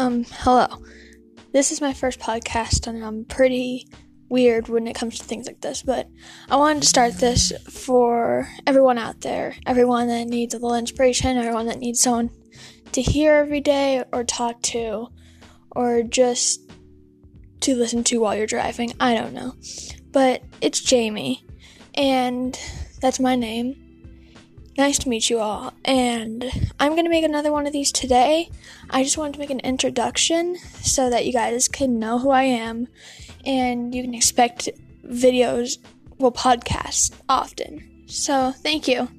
Um, hello. This is my first podcast, and I'm pretty weird when it comes to things like this, but I wanted to start this for everyone out there, everyone that needs a little inspiration, everyone that needs someone to hear every day or talk to, or just to listen to while you're driving. I don't know. But it's Jamie, and that's my name. Nice to meet you all. And I'm to make another one of these today. I just wanted to make an introduction so that you guys can know who I am and you can expect videos, well, podcasts often. So, thank you.